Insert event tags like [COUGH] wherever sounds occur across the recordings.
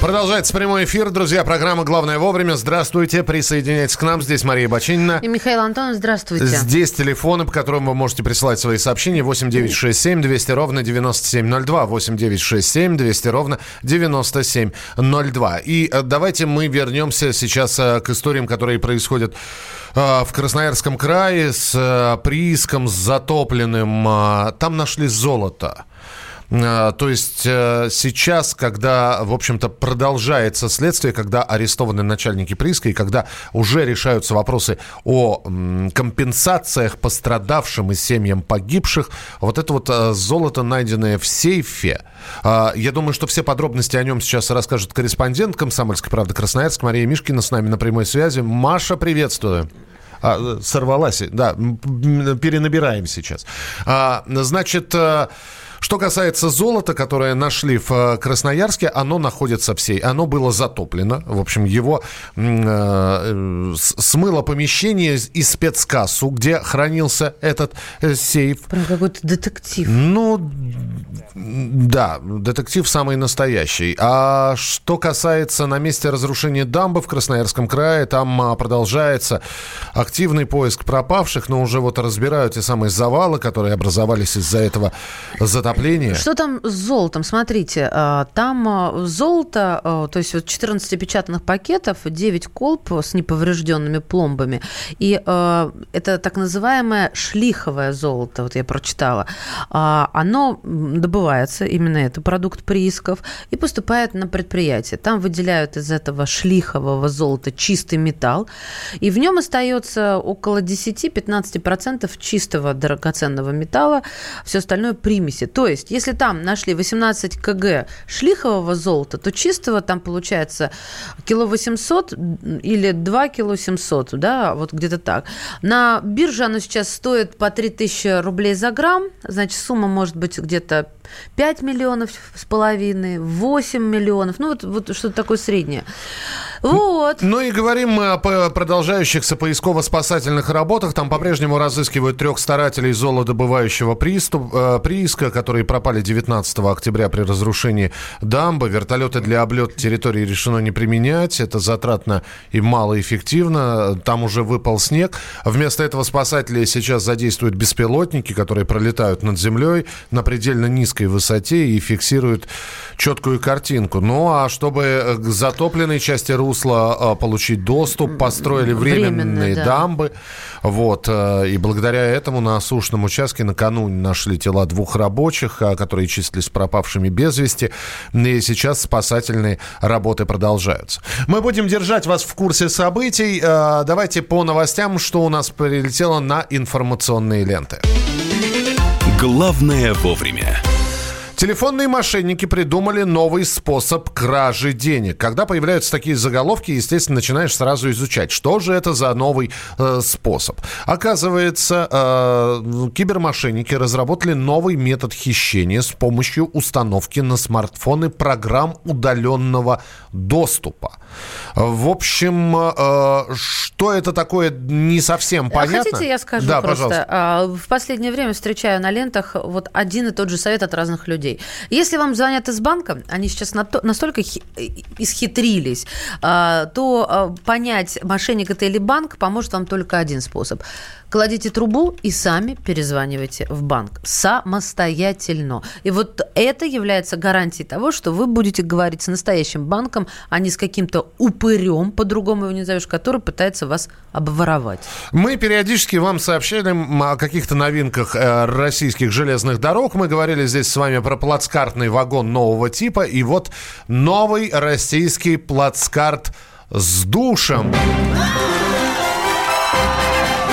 Продолжается прямой эфир. Друзья, программа «Главное вовремя». Здравствуйте. Присоединяйтесь к нам. Здесь Мария Бочинина. И Михаил Антонов, здравствуйте. Здесь телефоны, по которым вы можете присылать свои сообщения. 8967 200 ровно 9702. 8967 200 ровно 9702. И э, давайте мы вернемся сейчас э, к историям, которые происходят э, в Красноярском крае с прииском, с затопленным. Там нашли золото. А, то есть э, сейчас, когда, в общем-то, продолжается следствие, когда арестованы начальники прииска и когда уже решаются вопросы о компенсациях пострадавшим и семьям погибших, вот это вот э, золото, найденное в сейфе, я думаю, что все подробности о нем сейчас расскажет корреспондент «Комсомольской правды» Красноярск Мария Мишкина с нами на прямой связи. Маша, приветствую. А, сорвалась, да, перенабираем сейчас. А, значит, э, что касается золота, которое нашли в э, Красноярске, оно находится в сей. Оно было затоплено. В общем, его э, смыло помещение и спецкассу, где хранился этот э, сейф. Прям какой-то детектив. Ну, да, детектив самый настоящий. А что касается на месте разрушения дамбы в Красноярском крае, там а, продолжается активный поиск пропавших, но уже вот разбирают те самые завалы, которые образовались из-за этого затопления отопления. Что там с золотом? Смотрите, а, там а, золото, а, то есть вот 14 печатных пакетов, 9 колб с неповрежденными пломбами. И это так называемое шлиховое золото, вот я прочитала. Оно добывается, именно это продукт приисков, и поступает на предприятие. Там выделяют из этого шлихового золота чистый металл, и в нем остается около 10-15% чистого драгоценного металла, все остальное примеси. То есть, если там нашли 18 кг шлихового золота, то чистого там получается кило 800 или 2 кило 700, да, вот где-то так. На бирже оно сейчас стоит по 3000 рублей за грамм, значит, сумма может быть где-то 5 миллионов с половиной, 8 миллионов, ну вот, вот что-то такое среднее. Вот. Ну и говорим мы о продолжающихся поисково-спасательных работах. Там по-прежнему разыскивают трех старателей золодобывающего приступ, э, прииска, которые пропали 19 октября при разрушении дамбы. Вертолеты для облета территории решено не применять. Это затратно и малоэффективно. Там уже выпал снег. Вместо этого спасатели сейчас задействуют беспилотники, которые пролетают над землей на предельно низкой высоте и фиксируют четкую картинку. Ну а чтобы к затопленной части русла а, получить доступ, построили временные, временные да. дамбы. Вот, э, и благодаря этому на сушном участке накануне нашли тела двух рабочих, а, которые числились пропавшими без вести. И сейчас спасательные работы продолжаются. Мы будем держать вас в курсе событий. Э, давайте по новостям, что у нас прилетело на информационные ленты. Главное вовремя. Телефонные мошенники придумали новый способ кражи денег. Когда появляются такие заголовки, естественно, начинаешь сразу изучать, что же это за новый э, способ. Оказывается, э, кибермошенники разработали новый метод хищения с помощью установки на смартфоны программ удаленного доступа. В общем, э, что это такое, не совсем а понятно. Хотите, я скажу да, просто? Пожалуйста. А, в последнее время встречаю на лентах вот один и тот же совет от разных людей людей. Если вам звонят из банка, они сейчас настолько исхитрились, а, то а, понять, мошенник это или банк, поможет вам только один способ – кладите трубу и сами перезванивайте в банк самостоятельно. И вот это является гарантией того, что вы будете говорить с настоящим банком, а не с каким-то упырем, по-другому его не назовешь, который пытается вас обворовать. Мы периодически вам сообщали о каких-то новинках э, российских железных дорог. Мы говорили здесь с вами про плацкартный вагон нового типа. И вот новый российский плацкарт с душем.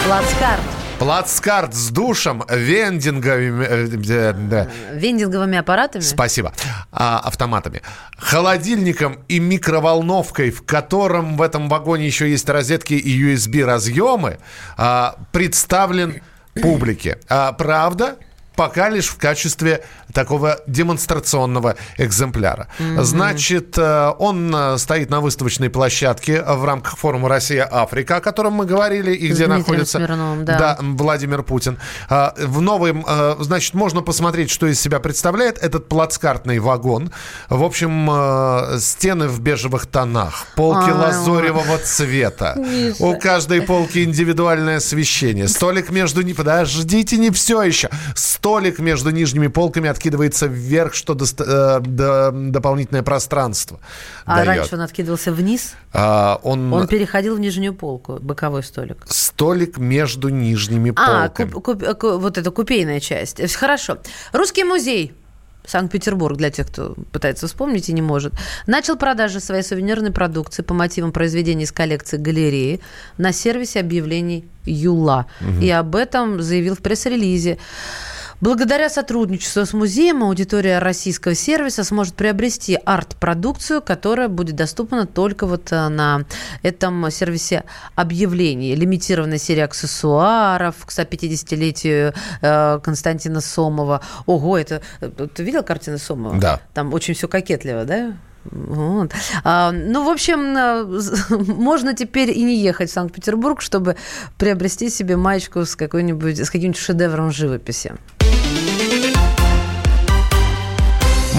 Плацкарт. Плацкарт с душем, вендинговыми... Э, Вендинговыми аппаратами? Спасибо. А, автоматами. Холодильником и микроволновкой, в котором в этом вагоне еще есть розетки и USB-разъемы, а, представлен публике. А, правда? Пока лишь в качестве такого демонстрационного экземпляра. Mm-hmm. Значит, э, он э, стоит на выставочной площадке в рамках форума «Россия-Африка», о котором мы говорили, и где находится Смирновым, да. Да, Владимир Путин. А, в новом, э, значит, можно посмотреть, что из себя представляет этот плацкартный вагон. В общем, стены в бежевых тонах, полки а лазоревого цвета. Миша. У каждой полки индивидуальное освещение. Столик между... Подождите, не все еще. Столик между нижними полками откидывается вверх, что до, э, до, дополнительное пространство А дает. раньше он откидывался вниз? А, он... он переходил в нижнюю полку, боковой столик. Столик между нижними а, полками. А, куп, куп, вот эта купейная часть. Хорошо. Русский музей Санкт-Петербург, для тех, кто пытается вспомнить и не может, начал продажи своей сувенирной продукции по мотивам произведений из коллекции галереи на сервисе объявлений Юла. Угу. И об этом заявил в пресс-релизе. Благодаря сотрудничеству с музеем аудитория российского сервиса сможет приобрести арт-продукцию, которая будет доступна только вот э, на этом сервисе объявлений. Лимитированная серия аксессуаров к 150-летию э, Константина Сомова. Ого, это... Э, ты видел картины Сомова? Да. Там очень все кокетливо, да? Вот. А, ну, в общем, [LAUGHS] можно теперь и не ехать в Санкт-Петербург, чтобы приобрести себе маечку с, какой-нибудь, с каким-нибудь шедевром живописи.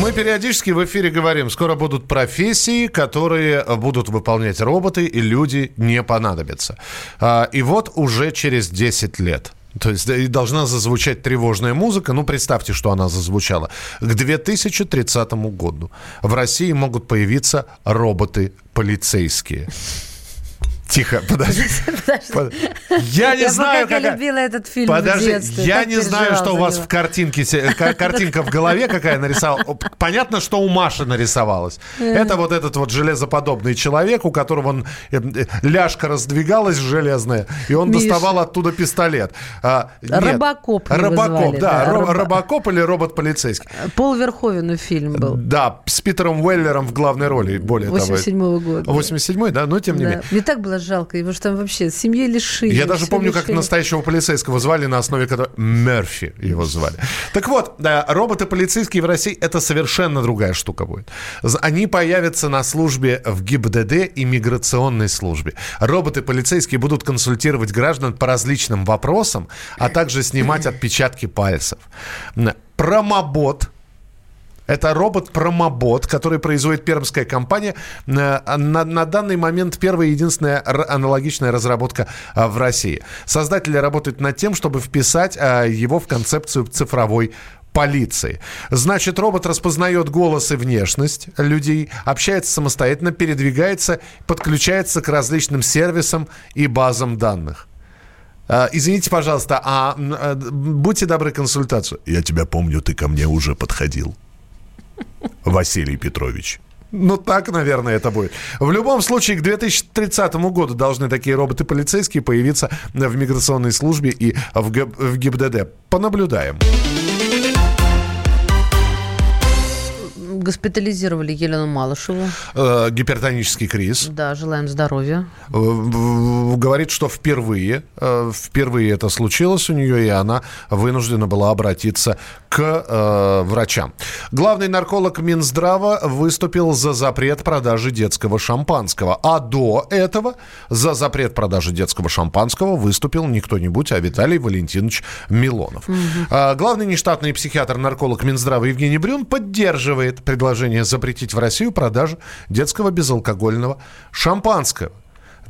Мы периодически в эфире говорим, скоро будут профессии, которые будут выполнять роботы, и люди не понадобятся. А, и вот уже через 10 лет – то есть должна зазвучать тревожная музыка. Ну, представьте, что она зазвучала. К 2030 году в России могут появиться роботы-полицейские. Тихо, [LAUGHS] подожди. подожди. Я не я знаю, как я любила этот фильм Подожди, детстве, я не знаю, что у вас в картинке, картинка в голове какая нарисовала. Понятно, что у Маши нарисовалась. Это вот этот вот железоподобный человек, у которого он, э, э, ляжка раздвигалась железная, и он Миша. доставал оттуда пистолет. А, Робокоп Робокоп, да. да роб... Робокоп или робот-полицейский. Пол Верховену фильм был. Да, с Питером Уэллером в главной роли, более 87 того. 87 года. 87 да, но тем не менее. Мне так было жалко, его же там вообще семьи лишили. Я даже помню, лишили. как настоящего полицейского звали на основе которого... Мерфи его звали. Так вот, роботы полицейские в России – это совершенно другая штука будет. Они появятся на службе в ГИБДД и миграционной службе. Роботы полицейские будут консультировать граждан по различным вопросам, а также снимать отпечатки пальцев. Промобот – это робот-промобот, который производит пермская компания. Э, на, на данный момент первая и единственная аналогичная разработка э, в России. Создатели работают над тем, чтобы вписать э, его в концепцию цифровой полиции. Значит, робот распознает голос и внешность людей, общается самостоятельно, передвигается, подключается к различным сервисам и базам данных. Извините, пожалуйста, а будьте добры консультацию. Я тебя помню, ты ко мне уже подходил. Василий Петрович. Ну, так, наверное, это будет. В любом случае, к 2030 году должны такие роботы-полицейские появиться в миграционной службе и в, Г- в ГИБДД. Понаблюдаем. Госпитализировали Елену Малышеву. Э, гипертонический криз. Да, желаем здоровья. Э, говорит, что впервые, э, впервые это случилось у нее, и она вынуждена была обратиться к э, врачам. Главный нарколог Минздрава выступил за запрет продажи детского шампанского. А до этого за запрет продажи детского шампанского выступил не кто-нибудь, а Виталий Валентинович Милонов. Угу. Э, главный нештатный психиатр-нарколог Минздрава Евгений Брюн поддерживает предложение запретить в Россию продажу детского безалкогольного шампанского.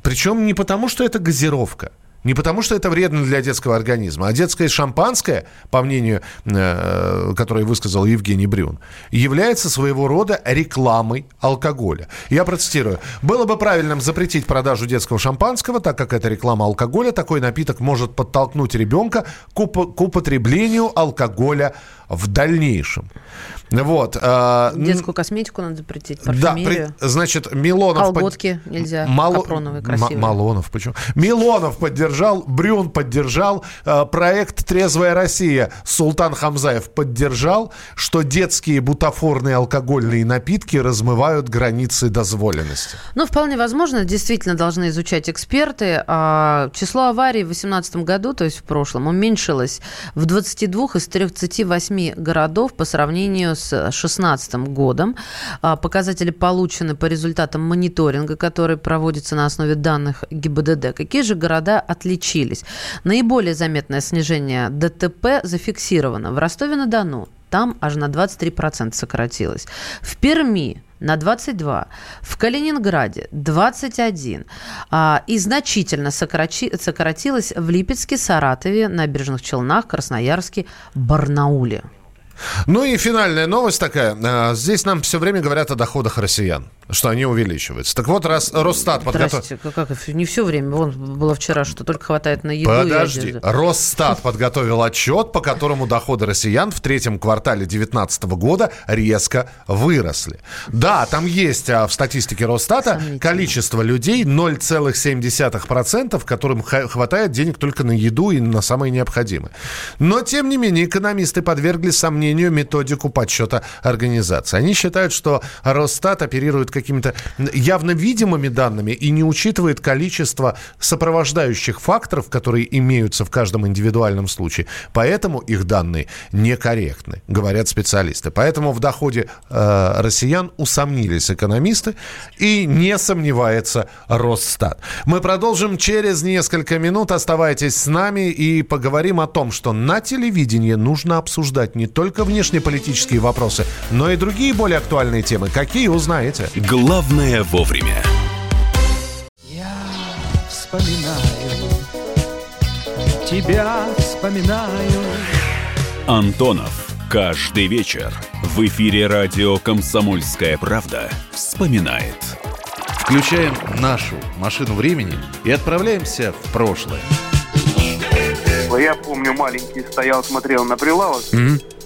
Причем не потому, что это газировка. Не потому, что это вредно для детского организма, а детское шампанское, по мнению, э, которое высказал Евгений Брюн, является своего рода рекламой алкоголя. Я процитирую. «Было бы правильным запретить продажу детского шампанского, так как это реклама алкоголя. Такой напиток может подтолкнуть ребенка к, уп- к употреблению алкоголя в дальнейшем». Вот. Э, Детскую косметику надо запретить, парфюмерию. Да, при, значит, Милонов... Колготки под... нельзя, Мало... капроновые, красивые. М- Малонов, почему? Милонов поддержал, Брюн поддержал, э, проект «Трезвая Россия» Султан Хамзаев поддержал, что детские бутафорные алкогольные напитки размывают границы дозволенности. Ну, вполне возможно, действительно должны изучать эксперты. А число аварий в 2018 году, то есть в прошлом, уменьшилось в 22 из 38 городов по сравнению с 2016 годом. А показатели получены по результатам мониторинга, который проводится на основе данных ГИБДД. Какие же города отличились? Наиболее заметное снижение ДТП зафиксировано в Ростове-на-Дону. Там аж на 23% сократилось. В Перми на 22, в Калининграде 21 а, и значительно сократи, сократилось в Липецке, Саратове, Набережных Челнах, Красноярске, Барнауле. Ну и финальная новость такая. А, здесь нам все время говорят о доходах россиян что они увеличиваются. Так вот, раз Росстат подготовил... как, не все время. Вон было вчера, что только хватает на еду Подожди. Росстат подготовил отчет, по которому доходы россиян в третьем квартале 2019 года резко выросли. Да, там есть а, в статистике Росстата количество людей 0,7%, которым хватает денег только на еду и на самое необходимое. Но, тем не менее, экономисты подвергли сомнению методику подсчета организации. Они считают, что Росстат оперирует какими-то явно видимыми данными и не учитывает количество сопровождающих факторов, которые имеются в каждом индивидуальном случае. Поэтому их данные некорректны, говорят специалисты. Поэтому в доходе э, россиян усомнились экономисты и не сомневается Росстат. Мы продолжим через несколько минут. Оставайтесь с нами и поговорим о том, что на телевидении нужно обсуждать не только внешнеполитические вопросы, но и другие более актуальные темы. Какие узнаете? Главное вовремя. Я вспоминаю, тебя вспоминаю. Антонов. Каждый вечер в эфире радио «Комсомольская правда» вспоминает. Включаем нашу машину времени и отправляемся в прошлое. Я помню, маленький стоял, смотрел на прилавок. Mm-hmm.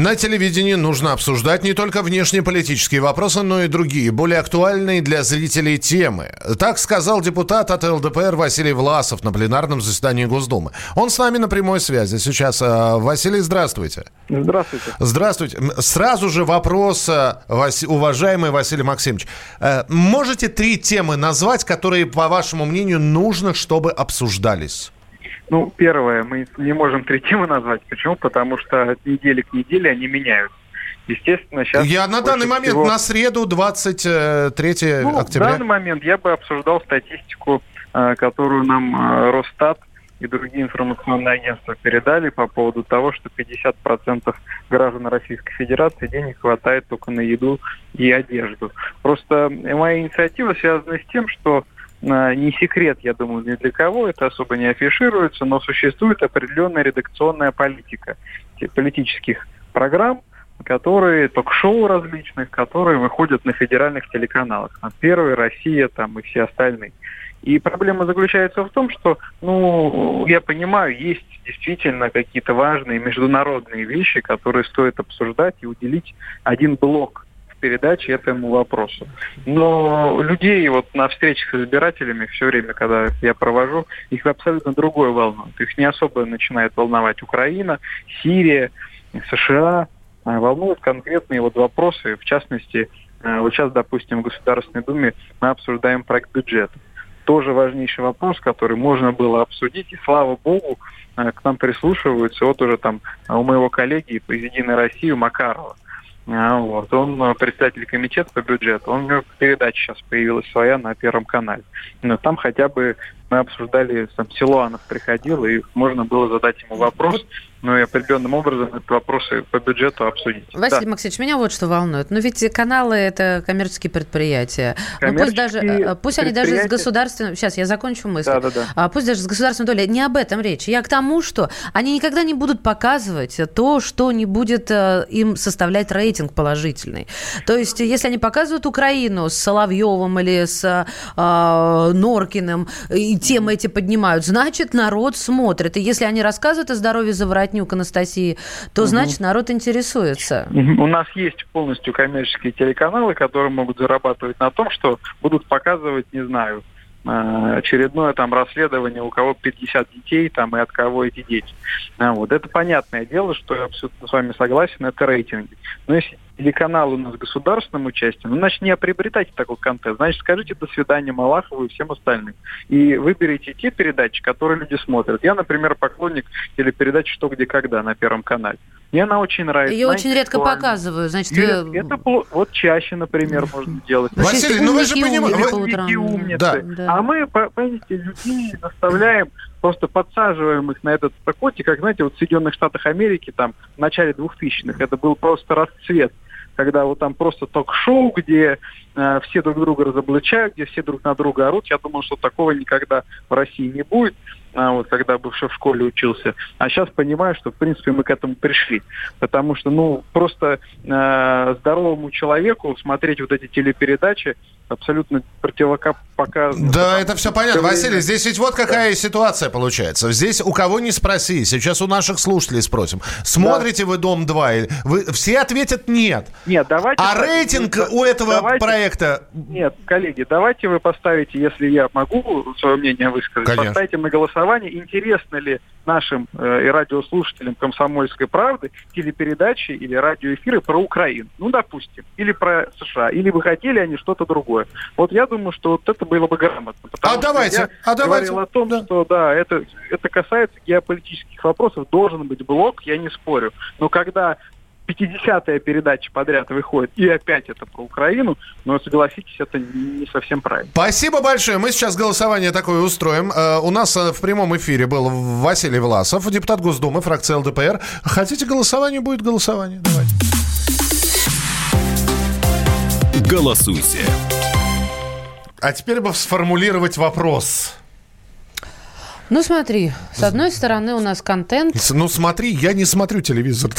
На телевидении нужно обсуждать не только внешнеполитические вопросы, но и другие, более актуальные для зрителей темы. Так сказал депутат от ЛДПР Василий Власов на пленарном заседании Госдумы. Он с нами на прямой связи сейчас. А, Василий, здравствуйте. Здравствуйте. Здравствуйте. Сразу же вопрос, а, уважаемый Василий Максимович. Э, можете три темы назвать, которые, по вашему мнению, нужно, чтобы обсуждались? Ну, первое, мы не можем три темы [LAUGHS] назвать. Почему? Потому что от недели к неделе они меняются. Естественно, сейчас... Я на данный момент, всего... на среду, 23 ну, октября. В данный момент я бы обсуждал статистику, э, которую нам э, Росстат и другие информационные агентства передали по поводу того, что 50% граждан Российской Федерации денег хватает только на еду и одежду. Просто моя инициатива связана с тем, что не секрет, я думаю, ни для кого, это особо не афишируется, но существует определенная редакционная политика политических программ, которые, ток-шоу различных, которые выходят на федеральных телеканалах. На Первый, Россия там и все остальные. И проблема заключается в том, что, ну, я понимаю, есть действительно какие-то важные международные вещи, которые стоит обсуждать и уделить один блок передачи этому вопросу. Но людей вот на встречах с избирателями все время, когда я провожу, их абсолютно другое волнует. Их не особо начинает волновать Украина, Сирия, США. А волнуют конкретные вот вопросы, в частности, э, вот сейчас, допустим, в Государственной Думе мы обсуждаем проект бюджета тоже важнейший вопрос, который можно было обсудить. И слава богу, э, к нам прислушиваются. Вот уже там у моего коллеги из «Единой России» Макарова. А, Вот. Он э, председатель комитета по бюджету. Он, у него передача сейчас появилась своя на Первом канале. Но там хотя бы мы обсуждали, там Силуанов приходил, и можно было задать ему вопрос, ну и определенным образом вопросы по бюджету обсудить. Василий Да. Максимович, меня вот что волнует. Ну ведь каналы это коммерческие предприятия. Ну, пусть даже, Коммерческие э, пусть они даже с государственным... Сейчас я закончу мысль. Да-да-да. А пусть даже с государственной долей. Не об этом речь. Я к тому, что они никогда не будут показывать то, что не будет э, им составлять рейтинг положительный. То есть, если они показывают Украину с Соловьевым или с э, Норкиным, и темы эти поднимают, значит, народ смотрит. И если они рассказывают о здоровье Заворотнюк Анастасии, то, значит, народ интересуется. У нас есть полностью коммерческие телеканалы, которые могут зарабатывать на том, что будут показывать, не знаю, очередное там расследование, у кого 50 детей там и от кого эти дети. А, вот. Это понятное дело, что я абсолютно с вами согласен, это рейтинги. Но если телеканал у нас с государственным участием, ну, значит, не приобретайте такой контент. Значит, скажите до свидания Малахову и всем остальным. И выберите те передачи, которые люди смотрят. Я, например, поклонник телепередачи «Что, где, когда» на Первом канале. Мне она очень нравится. Ее очень редко показывают. Значит, Нет, вы- это пло- вот чаще, например, можно делать. Василий, ну вы же понимаете- умницы. Да. Да. А мы, по- понимаете, людей наставляем, просто подсаживаем их на этот наркотик, как, знаете, вот в Соединенных Штатах Америки, там, в начале 2000-х, это был просто расцвет когда вот там просто ток-шоу, где э, все друг друга разоблачают, где все друг на друга орут. Я думал, что такого никогда в России не будет, а, вот когда бывший в школе учился. А сейчас понимаю, что в принципе мы к этому пришли. Потому что, ну, просто э, здоровому человеку смотреть вот эти телепередачи абсолютно противопоказано. Да, это все понятно. Время- Василий, здесь ведь вот какая ситуация получается. Здесь у кого не спроси, сейчас у наших слушателей спросим. Смотрите вы «Дом-2»? или- Вы, все ответят «нет». Нет, давайте... А рейтинг да- у этого давайте- проекта... Нет, коллеги, давайте вы поставите, если я могу свое мнение высказать, Конечно. поставите на голосование, интересно ли нашим э, и радиослушателям «Комсомольской правды» телепередачи или радиоэфиры про Украину. Ну, допустим. Или про США. Или бы хотели они что-то другое. Вот я думаю, что вот это было бы грамотно. потому А что давайте, я а давайте. говорил о том, Да. что да, это, это касается геополитических вопросов. Должен быть блок, я не спорю. Но когда 50-я передача подряд выходит, и опять это про Украину, но согласитесь, это не совсем правильно. Спасибо большое. Мы сейчас голосование такое устроим. Э, У нас э, в прямом эфире был Василий Власов, депутат Госдумы, фракция ЛДПР. Хотите голосование? Будет голосование. Давайте. Голосуйте. А теперь бы сформулировать вопрос. Ну, смотри, с одной стороны у нас контент. Ну смотри, я не смотрю телевизор.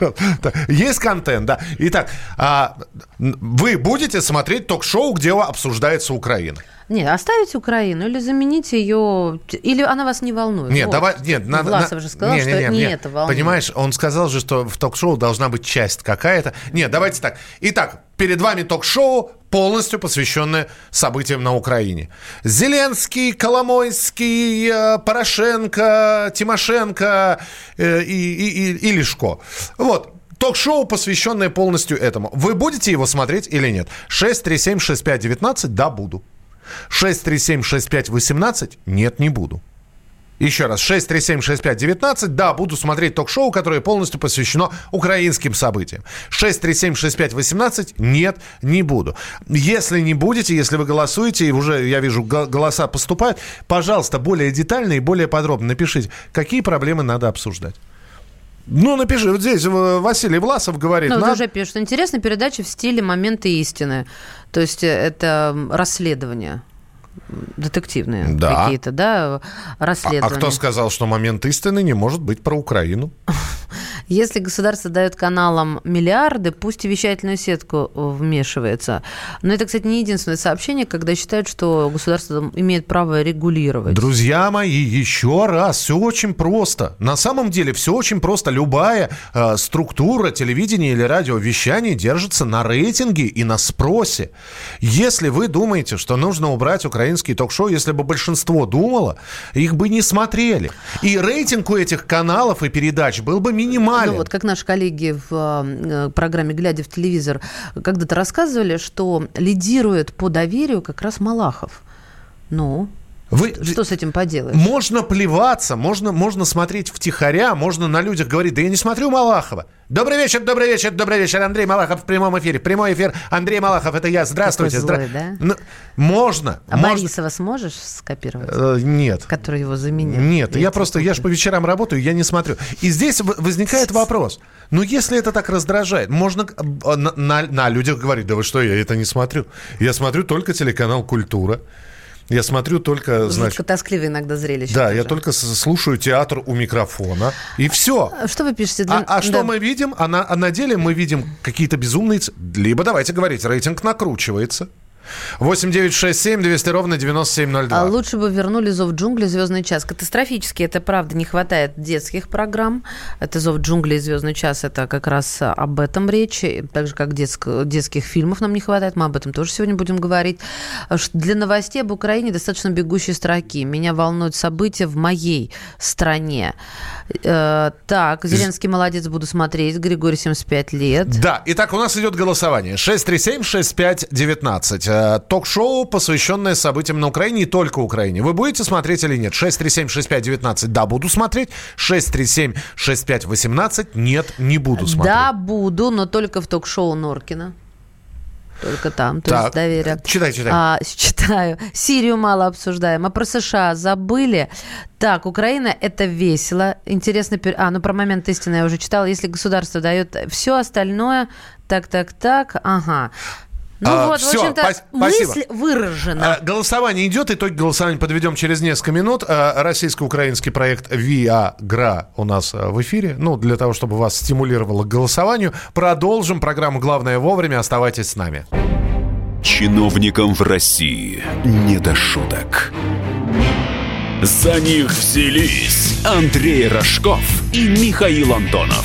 [LAUGHS] Есть контент, да. Итак, а, вы будете смотреть ток-шоу, где обсуждается Украина? Нет, оставите Украину или замените ее, или она вас не волнует. Нет, Вот. давай, нет, надо... Власов на- же сказал, не, что не, не, не не. это волнует. Понимаешь, он сказал же, что в ток-шоу должна быть часть какая-то. Нет, давайте так. Итак, перед вами ток-шоу, полностью посвященное событиям на Украине. Зеленский, Коломойский, э, Порошенко, Тимошенко э, и, и, и, и Лешко. Вот. Ток-шоу, посвященное полностью этому. Вы будете его смотреть или нет? 6376519, да, буду. 6376518, нет, не буду. Еще раз, 6376519, да, буду смотреть ток-шоу, которое полностью посвящено украинским событиям. 6376518, нет, не буду. Если не будете, если вы голосуете, и уже, я вижу, го- голоса поступают, пожалуйста, более детально и более подробно напишите, какие проблемы надо обсуждать. Ну, напиши, вот здесь э, Василий Власов говорит... Ну, вот «Надо- уже пишут. Интересная передача в стиле «Моменты истины». То есть э, это м, детективные Да. какие-то, да, а, расследования. а кто сказал, что момент истины не может быть про Украину? [LAUGHS] Если государство дает каналам миллиарды, пусть и вещательную сетку э, вмешивается. Но это, кстати, не единственное сообщение, когда считают, что государство имеет право регулировать. Друзья мои, еще раз, все очень просто. На самом деле все очень просто. Любая э, структура телевидения или радиовещания держится на рейтинге и на спросе. Если вы думаете, что нужно убрать украинские ток-шоу, если бы большинство думало, их бы не смотрели. И рейтинг у этих каналов и передач был бы Ну вот, как наши коллеги в э, программе «Глядя в телевизор» когда-то рассказывали, что лидирует по доверию как раз Малахов. Ну, Вы, Что с этим поделаешь? Можно плеваться, можно, можно смотреть втихаря, можно на людях говорить, да я не смотрю Малахова. Добрый вечер, добрый вечер, добрый вечер. Андрей Малахов в прямом эфире. Прямой эфир. Андрей Малахов, это я. Здравствуйте. Какой злой, Здра- да? Ну, можно. А можно. Борисова сможешь скопировать? Э, Нет. Который его заменил? Нет, я Эти просто, я же по вечерам работаю, я не смотрю. И здесь возникает вопрос. Ну, если это так раздражает, можно э, на, на- на людях говорить, да вы что, я это не смотрю. Я смотрю только телеканал «Культура». Я смотрю только, значит... Жутко тоскливое иногда зрелище. Да, я тоже. только с- слушаю театр у микрофона. И все. А Что вы пишете? Для- А, а что да. мы видим? А на, а на деле мы видим какие-то безумные... Либо, давайте говорить, рейтинг накручивается. 8 9 6 7 200 ровно 9702. А лучше бы вернули «Зов джунглей» «Звездный час». Катастрофически, это правда, не хватает детских программ. Это «Зов джунглей» и «Звездный час» – это как раз об этом речь. Так же, как детск- детских фильмов нам не хватает. Мы об этом тоже сегодня будем говорить. Для новостей об Украине достаточно бегущей строки. Меня волнуют события в моей стране. Э, Так, Зеленский молодец, буду смотреть. Григорий, 75 лет. Да, итак, у нас идет голосование. 637-6519. Э, Ток-шоу, посвященное событиям на Украине и только Украине. Вы будете смотреть или нет? 637-6519. Да, буду смотреть. 637-6518. Нет, не буду смотреть. Да, буду, но только в ток-шоу Норкина. Только там, то Так, есть доверие. читай, читай. А, [LAUGHS] читаю. Сирию мало обсуждаем. А про США забыли. Так, Украина – это весело. Интересно. пер- А, ну про момент истины я уже читала. Если государство дает все остальное, так, так, так, ага. Ну А, вот, в всё, общем-то, пас- спасибо. мысль выражена. А, Голосование идет, итоги голосования подведем через несколько минут. А, Российско-украинский проект «Виагра» у нас а, в эфире. Ну, для того, чтобы вас стимулировало к голосованию. Продолжим программу «Главное вовремя». Оставайтесь с нами. Чиновникам в России не до шуток. За них взялись Андрей Рожков и Михаил Антонов.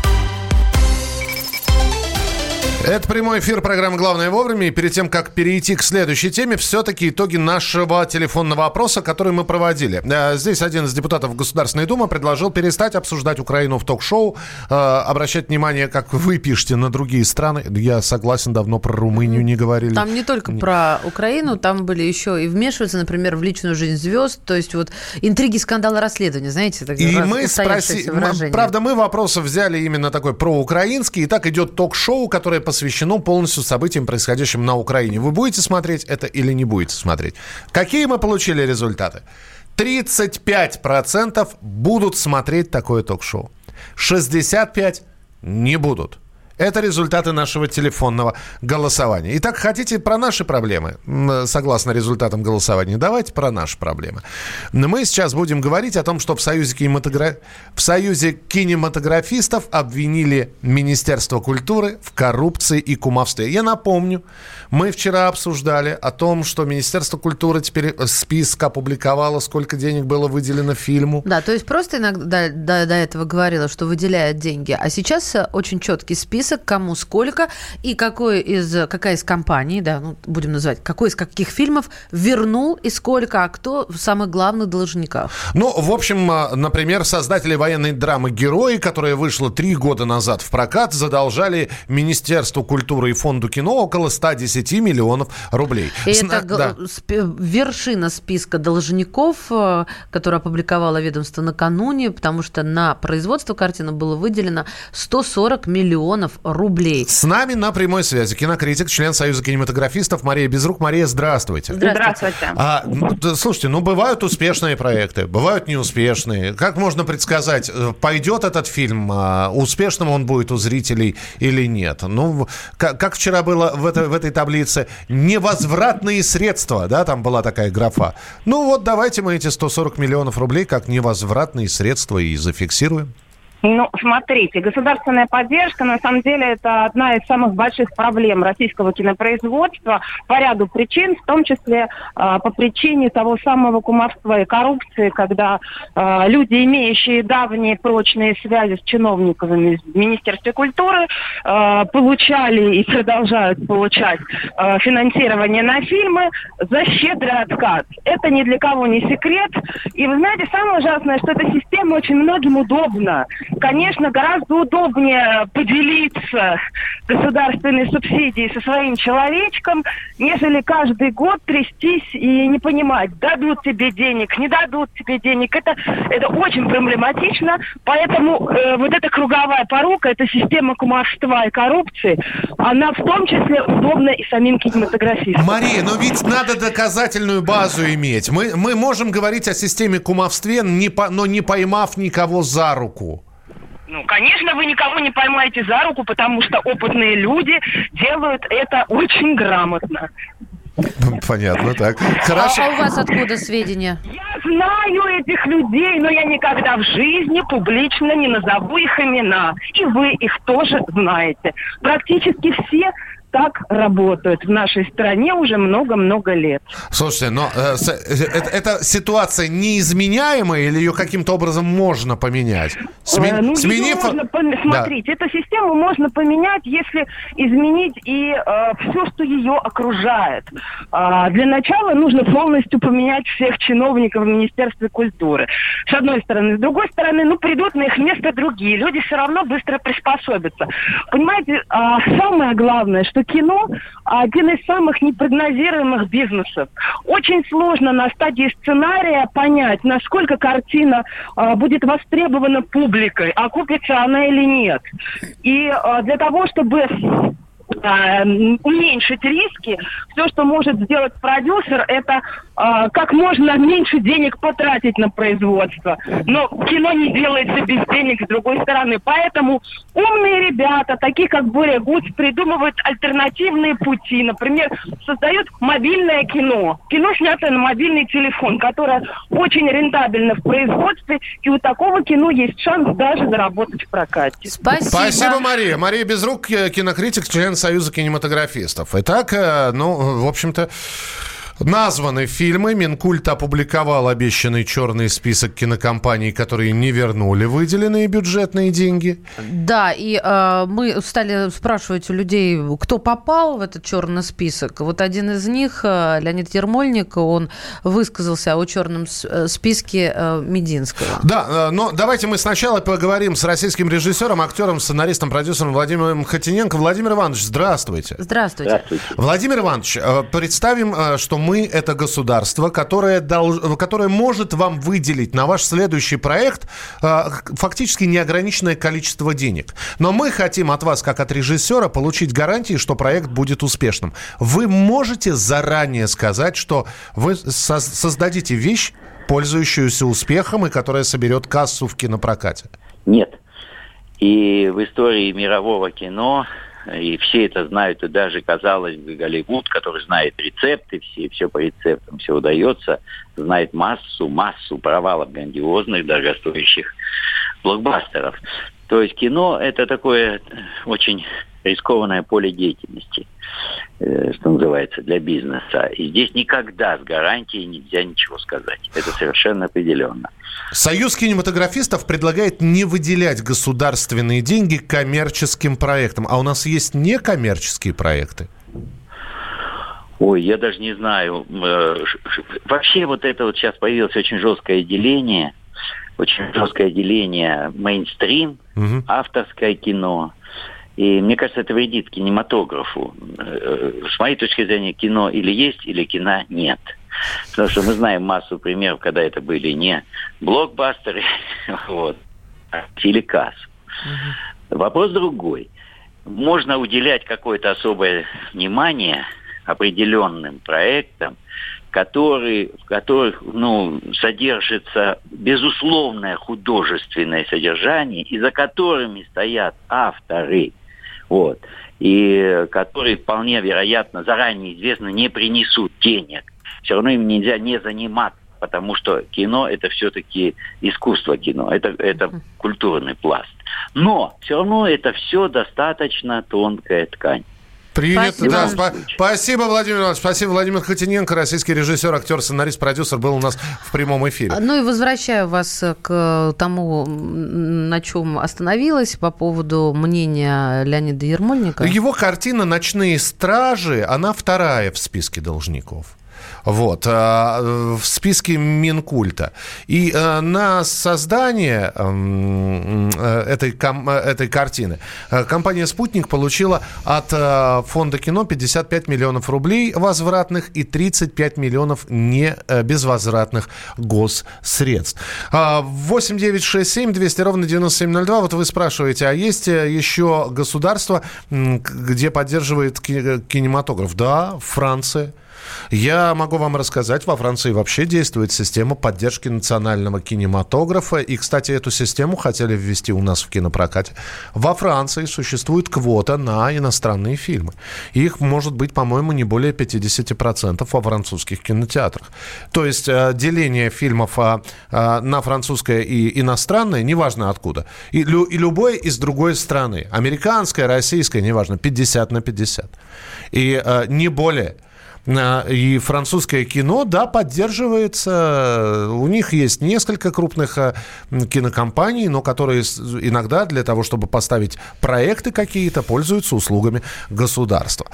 Это прямой эфир программы «Главное вовремя». И перед тем, как перейти к следующей теме, все-таки итоги нашего телефонного опроса, который мы проводили. Э, Здесь один из депутатов Государственной Думы предложил перестать обсуждать Украину в ток-шоу, э, обращать внимание, как вы пишете, на другие страны. Я согласен, давно про Румынию не говорили. Там не только про Украину, там были еще и вмешиваются, например, в личную жизнь звезд, то есть вот интриги, скандалы, расследования, знаете, так И раз- мы спросили, правда, мы вопросы взяли именно такой проукраинский. И так идет ток-шоу, которое посвящено полностью событиям, происходящим на Украине. Вы будете смотреть это или не будете смотреть? Какие мы получили результаты? 35% будут смотреть такое ток-шоу. 65% не будут. Это результаты нашего телефонного голосования. Итак, хотите про наши проблемы, согласно результатам голосования? Давайте про наши проблемы. Мы сейчас будем говорить о том, что в Союзе, кинематогра- в Союзе кинематографистов обвинили Министерство культуры в коррупции и кумовстве. Я напомню, мы вчера обсуждали о том, что Министерство культуры теперь список опубликовало, сколько денег было выделено фильму. Да, то есть просто иногда до, до- этого говорила, что выделяет деньги, а сейчас э, очень четкий список, кому сколько и какой из, какая из компаний, да, ну, будем называть, какой из каких фильмов вернул и сколько, а кто в самых главных должниках. Ну, в общем, а, например, создатели военной драмы «Герои», которая вышла три года назад в прокат, задолжали Министерству культуры и Фонду кино около 110 миллионов рублей. И Сна- это да. спи- вершина списка должников, э, который опубликовало ведомство накануне, потому что на производство картины было выделено 140 миллионов рублей. С нами на прямой связи кинокритик, член Союза кинематографистов Мария Безрук. Мария, здравствуйте. Здравствуйте. А, ну, слушайте, ну бывают успешные проекты, бывают неуспешные. Как можно предсказать, э, пойдет этот фильм, а, успешным он будет у зрителей или нет? Ну, как, как вчера было в этой, в этой таблице, невозвратные средства, да, там была такая графа. Ну вот давайте мы эти 140 миллионов рублей как невозвратные средства и зафиксируем. Ну, смотрите, государственная поддержка, на самом деле, это одна из самых больших проблем российского кинопроизводства по ряду причин, в том числе э, по причине того самого кумовства и коррупции, когда э, люди, имеющие давние прочные связи с чиновниками в Министерстве культуры, э, получали и продолжают получать э, финансирование на фильмы за щедрый откат. Это ни для кого не секрет. И вы знаете, самое ужасное, что эта система очень многим удобна конечно, гораздо удобнее поделиться государственной субсидией со своим человечком, нежели каждый год трястись и не понимать, дадут тебе денег, не дадут тебе денег. Это, это очень проблематично, поэтому э, вот эта круговая порука, эта система кумовства и коррупции, она в том числе удобна и самим кинематографистам. Мария, но ведь надо доказательную базу иметь. Мы, мы можем говорить о системе кумовстве, не по, но не поймав никого за руку. Ну, конечно, вы никого не поймаете за руку, потому что опытные люди делают это очень грамотно. Понятно, так. Хорошо. А, а у вас откуда сведения? Я знаю этих людей, но я никогда в жизни публично не назову их имена. И вы их тоже знаете. Практически все так работают в нашей стране уже много-много лет. Слушайте, но э, с, э, это, эта ситуация неизменяемая или ее каким-то образом можно поменять? Сме... Э, ну, Сменив... можно, смотрите, да. эту систему можно поменять, если изменить и э, все, что ее окружает. Э, для начала нужно полностью поменять всех чиновников в Министерстве культуры. С одной стороны. С другой стороны, ну, придут на их место другие. Люди все равно быстро приспособятся. Понимаете, э, самое главное, что что кино один из самых непрогнозируемых бизнесов. Очень сложно на стадии сценария понять, насколько картина э, будет востребована публикой, окупится она или нет. И э, для того, чтобы э, уменьшить риски. Все, что может сделать продюсер, это э, как можно меньше денег потратить на производство. Но кино не делается без денег с другой стороны. Поэтому умные ребята, такие как Боря Гуц, придумывают альтернативные пути. Например, создают мобильное кино. Кино, снятое на мобильный телефон, которое очень рентабельно в производстве. И у такого кино есть шанс даже заработать в прокате. Спасибо. Спасибо, Мария. Мария Безрук, кинокритик, член Союза кинематографистов. Итак, э, ну, в общем-то, Названы фильмы. Минкульт опубликовал обещанный черный список кинокомпаний, которые не вернули выделенные бюджетные деньги. Да, и э, мы стали спрашивать у людей, кто попал в этот черный список. Вот один из них, э, Леонид Ермольник, он высказался о черном э, списке э, Мединского. Да, э, но давайте мы сначала поговорим с российским режиссером, актером, сценаристом, продюсером Владимиром Хотиненко. Владимир Иванович, здравствуйте. Здравствуйте. Здравствуйте. Владимир Иванович, э, представим, э, что мы мы – это государство, которое, долж... которое может вам выделить на ваш следующий проект э, фактически неограниченное количество денег. Но мы хотим от вас, как от режиссера, получить гарантии, что проект будет успешным. Вы можете заранее сказать, что вы со- создадите вещь, пользующуюся успехом и которая соберет кассу в кинопрокате? Нет. И в истории мирового кино и все это знают, и даже, казалось бы, Голливуд, который знает рецепты, все, все по рецептам, все удается, знает массу, массу провалов грандиозных, дорогостоящих блокбастеров. То есть кино – это такое очень рискованное поле деятельности, что называется, для бизнеса. И здесь никогда с гарантией нельзя ничего сказать. Это совершенно определенно. Союз кинематографистов предлагает не выделять государственные деньги коммерческим проектам. А у нас есть некоммерческие проекты? Ой, я даже не знаю. Э, вообще вот это вот сейчас появилось очень жесткое деление, очень жесткое деление мейнстрим, угу. авторское кино и мне кажется, это вредит кинематографу. Э, с моей точки зрения, кино или есть, или кино нет. Потому что мы знаем массу примеров, когда это были не блокбастеры, [LAUGHS] вот, а телекасс. Угу. Вопрос другой. можно уделять какое-то особое внимание определенным проектам, которые, в которых ну, содержится безусловное художественное содержание, и за которыми стоят авторы, вот, и которые вполне вероятно, заранее известно, не принесут денег. Все равно им нельзя не заниматься потому что кино это все-таки искусство кино, это, это культурный пласт. Но все равно это все достаточно тонкая ткань. Принято, спасибо. да. Спа- спасибо, Владимир Иванович. Спасибо, Владимир Хотиненко, российский режиссер, актер, сценарист, продюсер, был у нас в прямом эфире. Ну и возвращаю вас к тому, на чем остановилась по поводу мнения Леонида Ермольника. Его картина «Ночные стражи», она вторая в списке должников вот, э, в списке Минкульта. И э, на создание эм, э, этой, этой картины компания «Спутник» получила от фонда кино 55 миллионов рублей возвратных и 35 миллионов не безвозвратных госсредств. 8 9 6 7 200 ровно 9702. Вот вы спрашиваете, а есть еще государство, где поддерживает кинематограф? Да, Франция. Я могу вам рассказать, во Франции вообще действует система поддержки национального кинематографа. И, кстати, эту систему хотели ввести у нас в кинопрокате. Во Франции существует квота на иностранные фильмы. Их может быть, по-моему, не более 50% во французских кинотеатрах. То есть э, деление фильмов э, э, на французское и иностранное, неважно откуда, и, лю, и любое из другой страны, американское, российское, неважно, 50 на 50. И не более. А, и французское кино, да, поддерживается. У них есть несколько крупных а, кинокомпаний, но которые иногда для того, чтобы поставить проекты какие-то, пользуются услугами государства.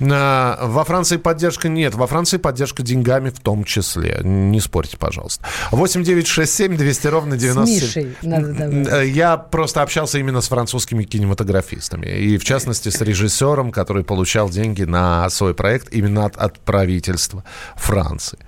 А, во Франции поддержка нет. Во Франции поддержка деньгами в том числе. Не спорьте, пожалуйста. 8 9 6 7 200 ровно 97. Э, я просто общался именно с французскими кинематографистами. И, в частности, с режиссером, который получал деньги на свой проект именно от, от от правительства Франции.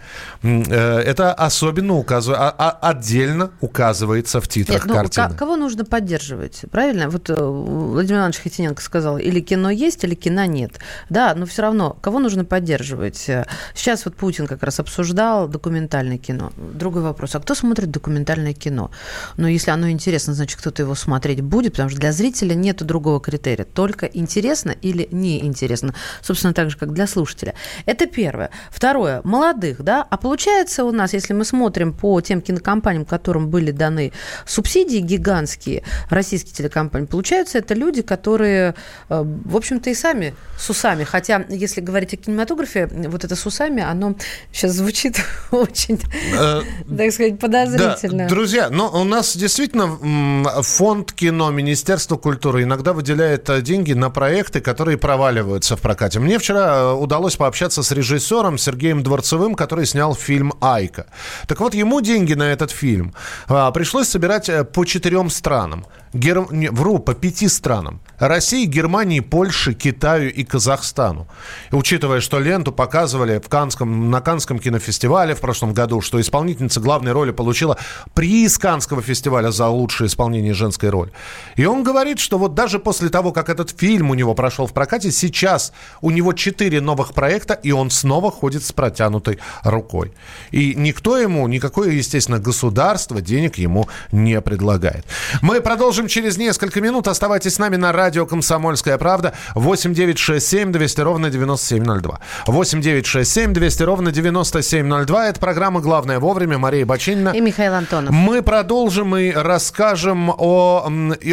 Э, это особенно указывает, а, отдельно указывается в титрах Нет, ну, картины. Кого нужно поддерживать? Правильно? Вот э, Владимир Иванович Хитиненко сказал, или кино есть, или кино нет. Да, но все равно, кого нужно поддерживать? Сейчас вот Путин как раз обсуждал документальное кино. Другой вопрос, а кто смотрит документальное кино? Ну, если оно интересно, значит, кто-то его смотреть будет, потому что для зрителя нет другого критерия. Только интересно или неинтересно. Собственно, так же, как для слушателя. Это первое. Второе. Молодых, да? А получается у нас, если мы смотрим по тем кинокомпаниям, которым были даны субсидии гигантские, российские телекомпании, получается, это люди, которые, э, в общем-то, и сами с усами. Хотя, если говорить о кинематографе, вот это с усами, оно сейчас звучит [LAUGHS] очень, э, так сказать, подозрительно. Друзья, но у нас действительно фонд кино, Министерство культуры иногда выделяет э, деньги на проекты, которые проваливаются в прокате. Мне вчера удалось пообщаться с режиссером Сергеем Дворцевым, который снял фильм «Айка». Так вот, ему деньги на этот фильм а, пришлось собирать э, по четырем странам. Гер... Не, вру, по пяти странам. России, Германии, Польше, Китаю и Казахстану. И учитывая, что ленту показывали в Канском, на Канском кинофестивале в прошлом году, что исполнительница главной роли получила приз Канского фестиваля за лучшее исполнение женской роли. И он говорит, что вот даже после того, как этот фильм у него прошел в прокате, сейчас у него четыре новых проекта, и он снова ходит с протянутой рукой. И никто ему, никакое, естественно, государство денег ему не предлагает. Мы продолжим через несколько минут. Оставайтесь с нами на радио «Комсомольская правда». 8 9 6 7 200 ровно 9702. 8 9 6 7 200 ровно 9702. Это программа «Главное вовремя». Мария Бочинина. И Михаил Антонов. Мы продолжим и расскажем о,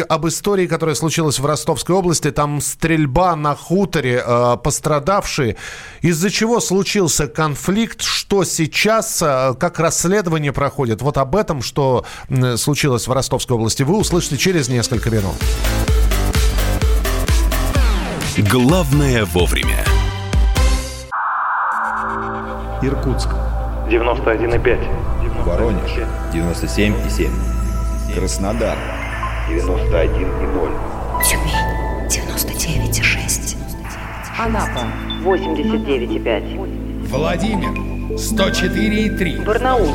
об истории, которая случилась в Ростовской области. Там стрельба на хуторе, э, пострадавшие. Из-за чего случился конфликт, что сейчас, э, как расследование проходит. Вот об этом, что случилось в Ростовской области, вы услышите через несколько минут. Главное вовремя. Иркутск. 91,5. Воронеж. 97,7. Краснодар. 91,0. Тюмень. 99,6. Анапа. 89,5. Владимир. 104,3. Барнаул.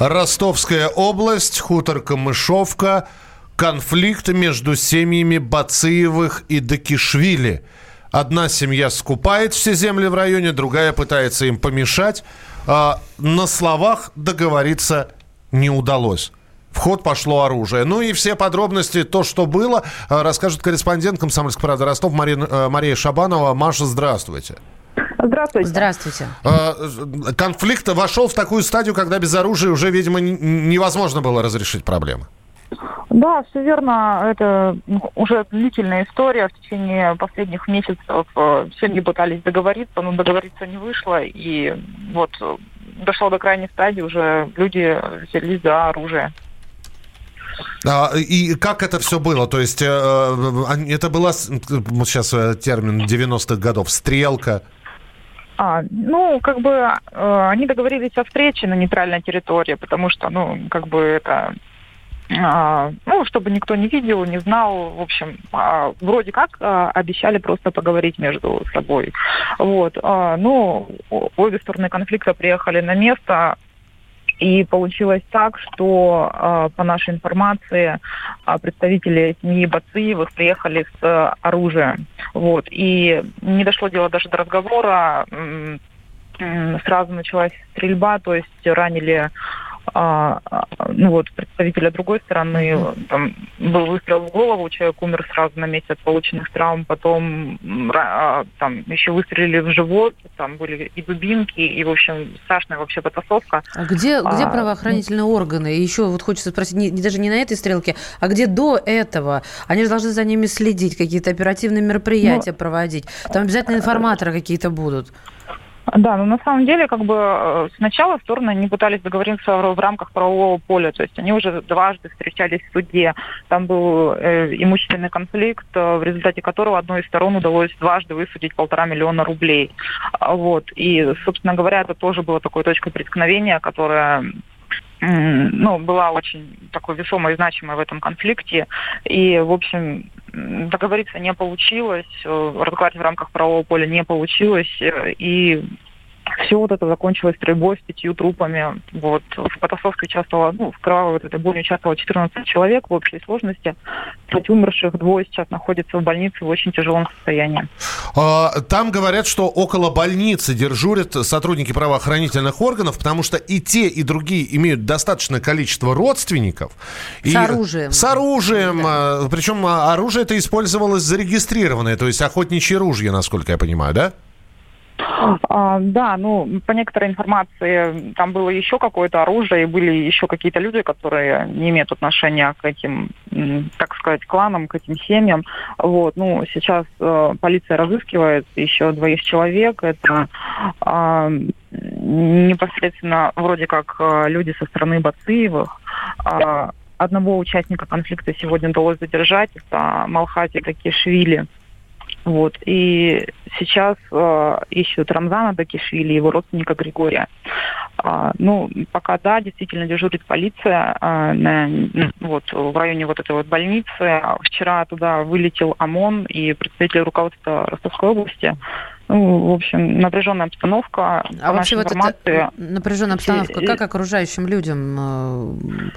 Ростовская область, хутор Камышовка, конфликт между семьями Бациевых и Дакишвили. Одна семья скупает все земли в районе, другая пытается им помешать. А на словах договориться не удалось. В ход пошло оружие. Ну и все подробности, то, что было, расскажет корреспондент «Комсомольской правды» Ростов Мария, Мария Шабанова. Маша, здравствуйте. Здравствуйте. Здравствуйте. Конфликт вошел в такую стадию, когда без оружия уже, видимо, невозможно было разрешить проблемы. Да, все верно. Это уже длительная история. В течение последних месяцев семьи пытались договориться, но договориться не вышло. И вот дошло до крайней стадии, уже люди взялись за оружие. А, и как это все было? То есть э, это была, сейчас термин 90-х годов, стрелка? А, ну, как бы э, они договорились о встрече на нейтральной территории, потому что, ну, как бы это а, ну, чтобы никто не видел, не знал, в общем, а, вроде как а, обещали просто поговорить между собой. Вот, ну, обе стороны конфликта приехали на место, и получилось так, что по нашей информации представители семьи Бациевых приехали с оружием. Вот. И не дошло дело даже до разговора. Сразу началась стрельба, то есть ранили а, ну вот, представителя другой стороны, там был выстрел в голову, человек умер сразу на месте от полученных травм, потом а, там еще выстрелили в живот, там были и дубинки, и, в общем, страшная вообще потасовка. А где, где а, правоохранительные ну, органы? И еще вот хочется спросить, не, даже не на этой стрелке, а где до этого? Они же должны за ними следить, какие-то оперативные мероприятия ну, проводить. Там обязательно информаторы какие-то будут. Да, но на самом деле, как бы э, сначала стороны не пытались договориться в рамках правового поля, то есть они уже дважды встречались в суде, там был э, имущественный конфликт, э, в результате которого одной из сторон удалось дважды высудить полтора миллиона рублей. А, вот. И, собственно говоря, это тоже было такой точкой преткновения, которая ну, была очень такой весомой и значимой в этом конфликте. И, в общем, договориться не получилось, э, разговаривать в рамках правового поля не получилось. Э, и все вот это закончилось стрельбой с пятью трупами. Вот. В потасовке участвовало, ну, в кровавой вот этой бойне участвовало 14 человек в общей сложности. Пять умерших, двое сейчас находятся в больнице в очень тяжелом состоянии. А, там говорят, что около больницы дежурят сотрудники правоохранительных органов, потому что и те, и другие имеют достаточное количество родственников. С и оружием. С оружием. Да. Причем оружие это использовалось зарегистрированное, то есть охотничье ружье, насколько я понимаю, да? А, да, ну, по некоторой информации, там было еще какое-то оружие, и были еще какие-то люди, которые не имеют отношения к этим, так сказать, кланам, к этим семьям. Вот, ну, сейчас э, полиция разыскивает еще двоих человек. Это э, непосредственно вроде как э, люди со стороны Бациевых. Э, одного участника конфликта сегодня удалось задержать. Это Малхати Какишвили. Вот. И сейчас э, ищут Рамзана Дакишвили, его родственника Григория. А, ну, пока да, действительно дежурит полиция а, на, вот, в районе вот этой вот больницы. Вчера туда вылетел ОМОН и представители руководства Ростовской области. Ну, в общем, напряженная обстановка. А вообще вот эта напряженная обстановка, как окружающим людям? Э,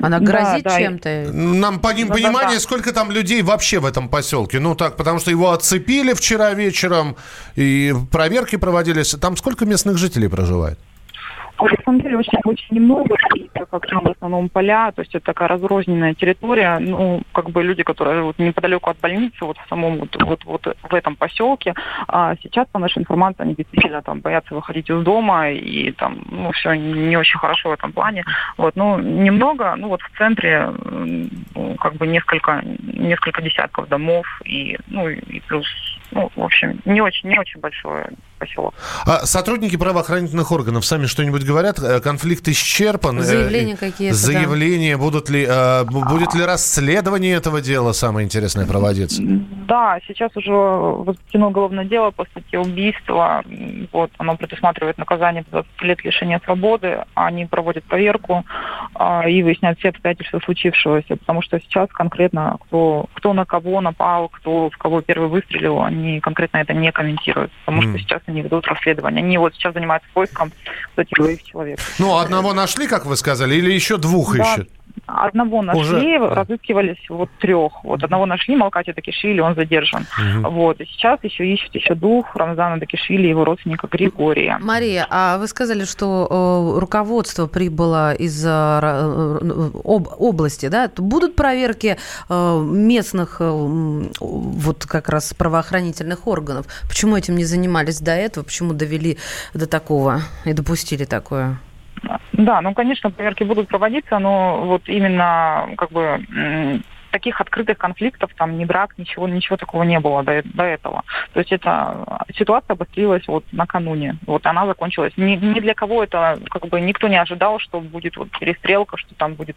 она грозит да, чем-то? Нам по ним ну, понимание, да, сколько там людей вообще в этом поселке? Ну так, потому что его отцепили вчера вечером, и проверки проводились. Там сколько местных жителей проживает? На самом деле очень, очень немного, как там в основном поля, то есть это такая разрозненная территория. Ну, как бы люди, которые живут неподалеку от больницы, вот в самом вот, вот, вот в этом поселке, а сейчас, по нашей информации, они действительно там боятся выходить из дома, и там, ну, все не очень хорошо в этом плане. Вот, ну, немного, ну, вот в центре, ну, как бы несколько, несколько десятков домов, и, ну, и плюс ну, в общем, не очень, не очень большой поселок. А сотрудники правоохранительных органов сами что-нибудь говорят? Э, конфликт исчерпан? Э, Заявления какие-то, Заявления, да. будут ли, э, будет ли расследование этого дела, самое интересное, проводиться? Да, сейчас уже возбуждено уголовное дело по статье убийства. Вот, оно предусматривает наказание 20 лет лишения свободы. Они проводят проверку э, и выясняют все обстоятельства случившегося, потому что сейчас конкретно кто, кто на кого напал, кто в кого первый выстрелил, они конкретно это не комментируют, потому mm. что сейчас они ведут расследование. Они вот сейчас занимаются поиском вот этих двоих человек. Ну, одного нашли, как вы сказали, или еще двух да, ищут? Одного нашли, Уже? разыскивались вот трех. Вот одного нашли, Малкати Дакишвили, он задержан. Угу. Вот. И сейчас еще ищут еще двух, Рамзана Дакишвили и его родственника Григория. Мария, а вы сказали, что э, руководство прибыло из э, об, области, да? Будут проверки э, местных э, вот как раз правоохранительных органов? Почему этим не занимались до этого? Почему довели до такого и допустили такое? Да, ну, конечно, проверки будут проводиться, но вот именно как бы таких открытых конфликтов, там, ни драк, ничего, ничего такого не было до, до этого. То есть эта ситуация обострилась вот накануне. Вот она закончилась. Ни, ни для кого это, как бы, никто не ожидал, что будет вот перестрелка, что там будет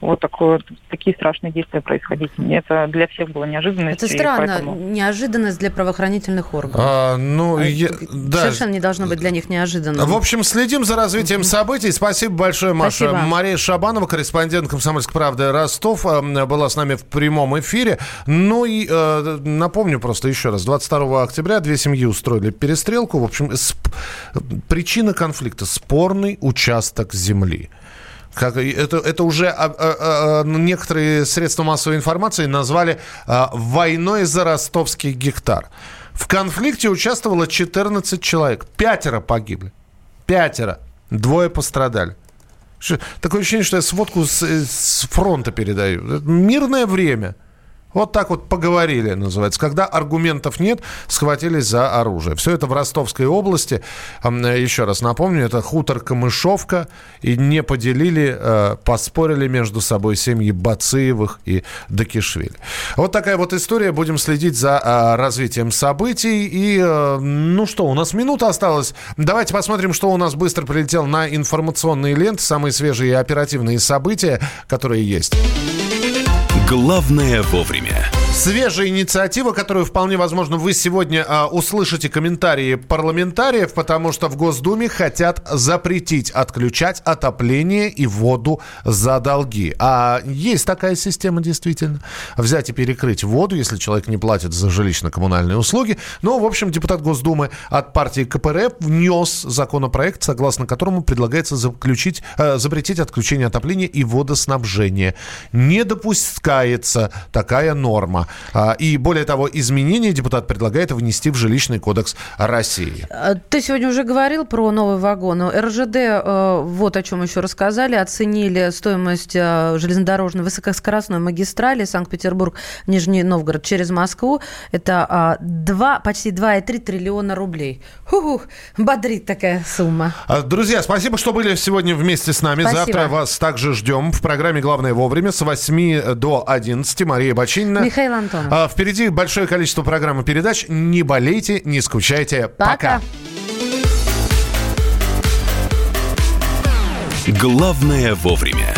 вот такое, такие страшные действия происходить. Это для всех было неожиданностью. Это странно, поэтому... неожиданность для правоохранительных органов. А, ну, а, я, да. Совершенно не должно быть для них неожиданным. В общем, следим за развитием событий. Спасибо большое, Маша. Спасибо. Мария Шабанова, корреспондент «Комсомольской правды» Ростов, э, была с нами нами в прямом эфире. Ну и э, напомню просто еще раз. 22 октября две семьи устроили перестрелку. В общем, сп... причина конфликта – спорный участок земли. Как, это, это уже а, а, а, некоторые средства массовой информации назвали а, войной за ростовский гектар. В конфликте участвовало 14 человек. Пятеро погибли. Пятеро. Двое пострадали. Такое ощущение, что я сводку с, с фронта передаю. Мирное время. Вот так вот поговорили, называется. Когда аргументов нет, схватились за оружие. Все это в Ростовской области. Еще раз напомню, это хутор Камышовка. И не поделили, э, поспорили между собой семьи Бациевых и Дакишвили. Вот такая вот история. Будем следить за э, развитием событий. И, э, ну что, у нас минута осталась. Давайте посмотрим, что у нас быстро прилетел на информационные ленты. Самые свежие и оперативные события, которые есть. Главное вовремя. Свежая инициатива, которую вполне возможно вы сегодня а, услышите комментарии парламентариев, потому что в Госдуме хотят запретить отключать отопление и воду за долги. А есть такая система действительно. Взять и перекрыть воду, если человек не платит за жилищно-коммунальные услуги. Но, в общем, депутат Госдумы от партии КПРФ внес законопроект, согласно которому предлагается заключить, э, запретить отключение отопления и водоснабжения. Не допускается такая норма. А, и более того, изменения депутат предлагает внести в жилищный кодекс России. А, ты сегодня уже говорил про новый вагон. РЖД, э, вот о чем еще рассказали, оценили стоимость э, железнодорожной высокоскоростной магистрали Санкт-Петербург, Нижний Новгород через Москву. Это 2, почти 2,3 триллиона рублей. Ху-ху, бодрит такая сумма. А, друзья, спасибо, что были сегодня вместе с нами. Спасибо. Завтра вас также ждем в программе «Главное вовремя» с 8 до 11. Мария Бочинина. Михаил Антонов. А, впереди большое количество программ и передач. Не болейте, не скучайте. Пока. Пока. Главное вовремя.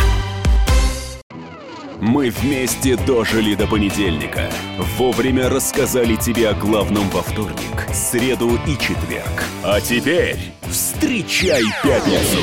Мы вместе дожили до понедельника. Вовремя рассказали тебе о главном во вторник, среду и четверг. А теперь встречай пятницу.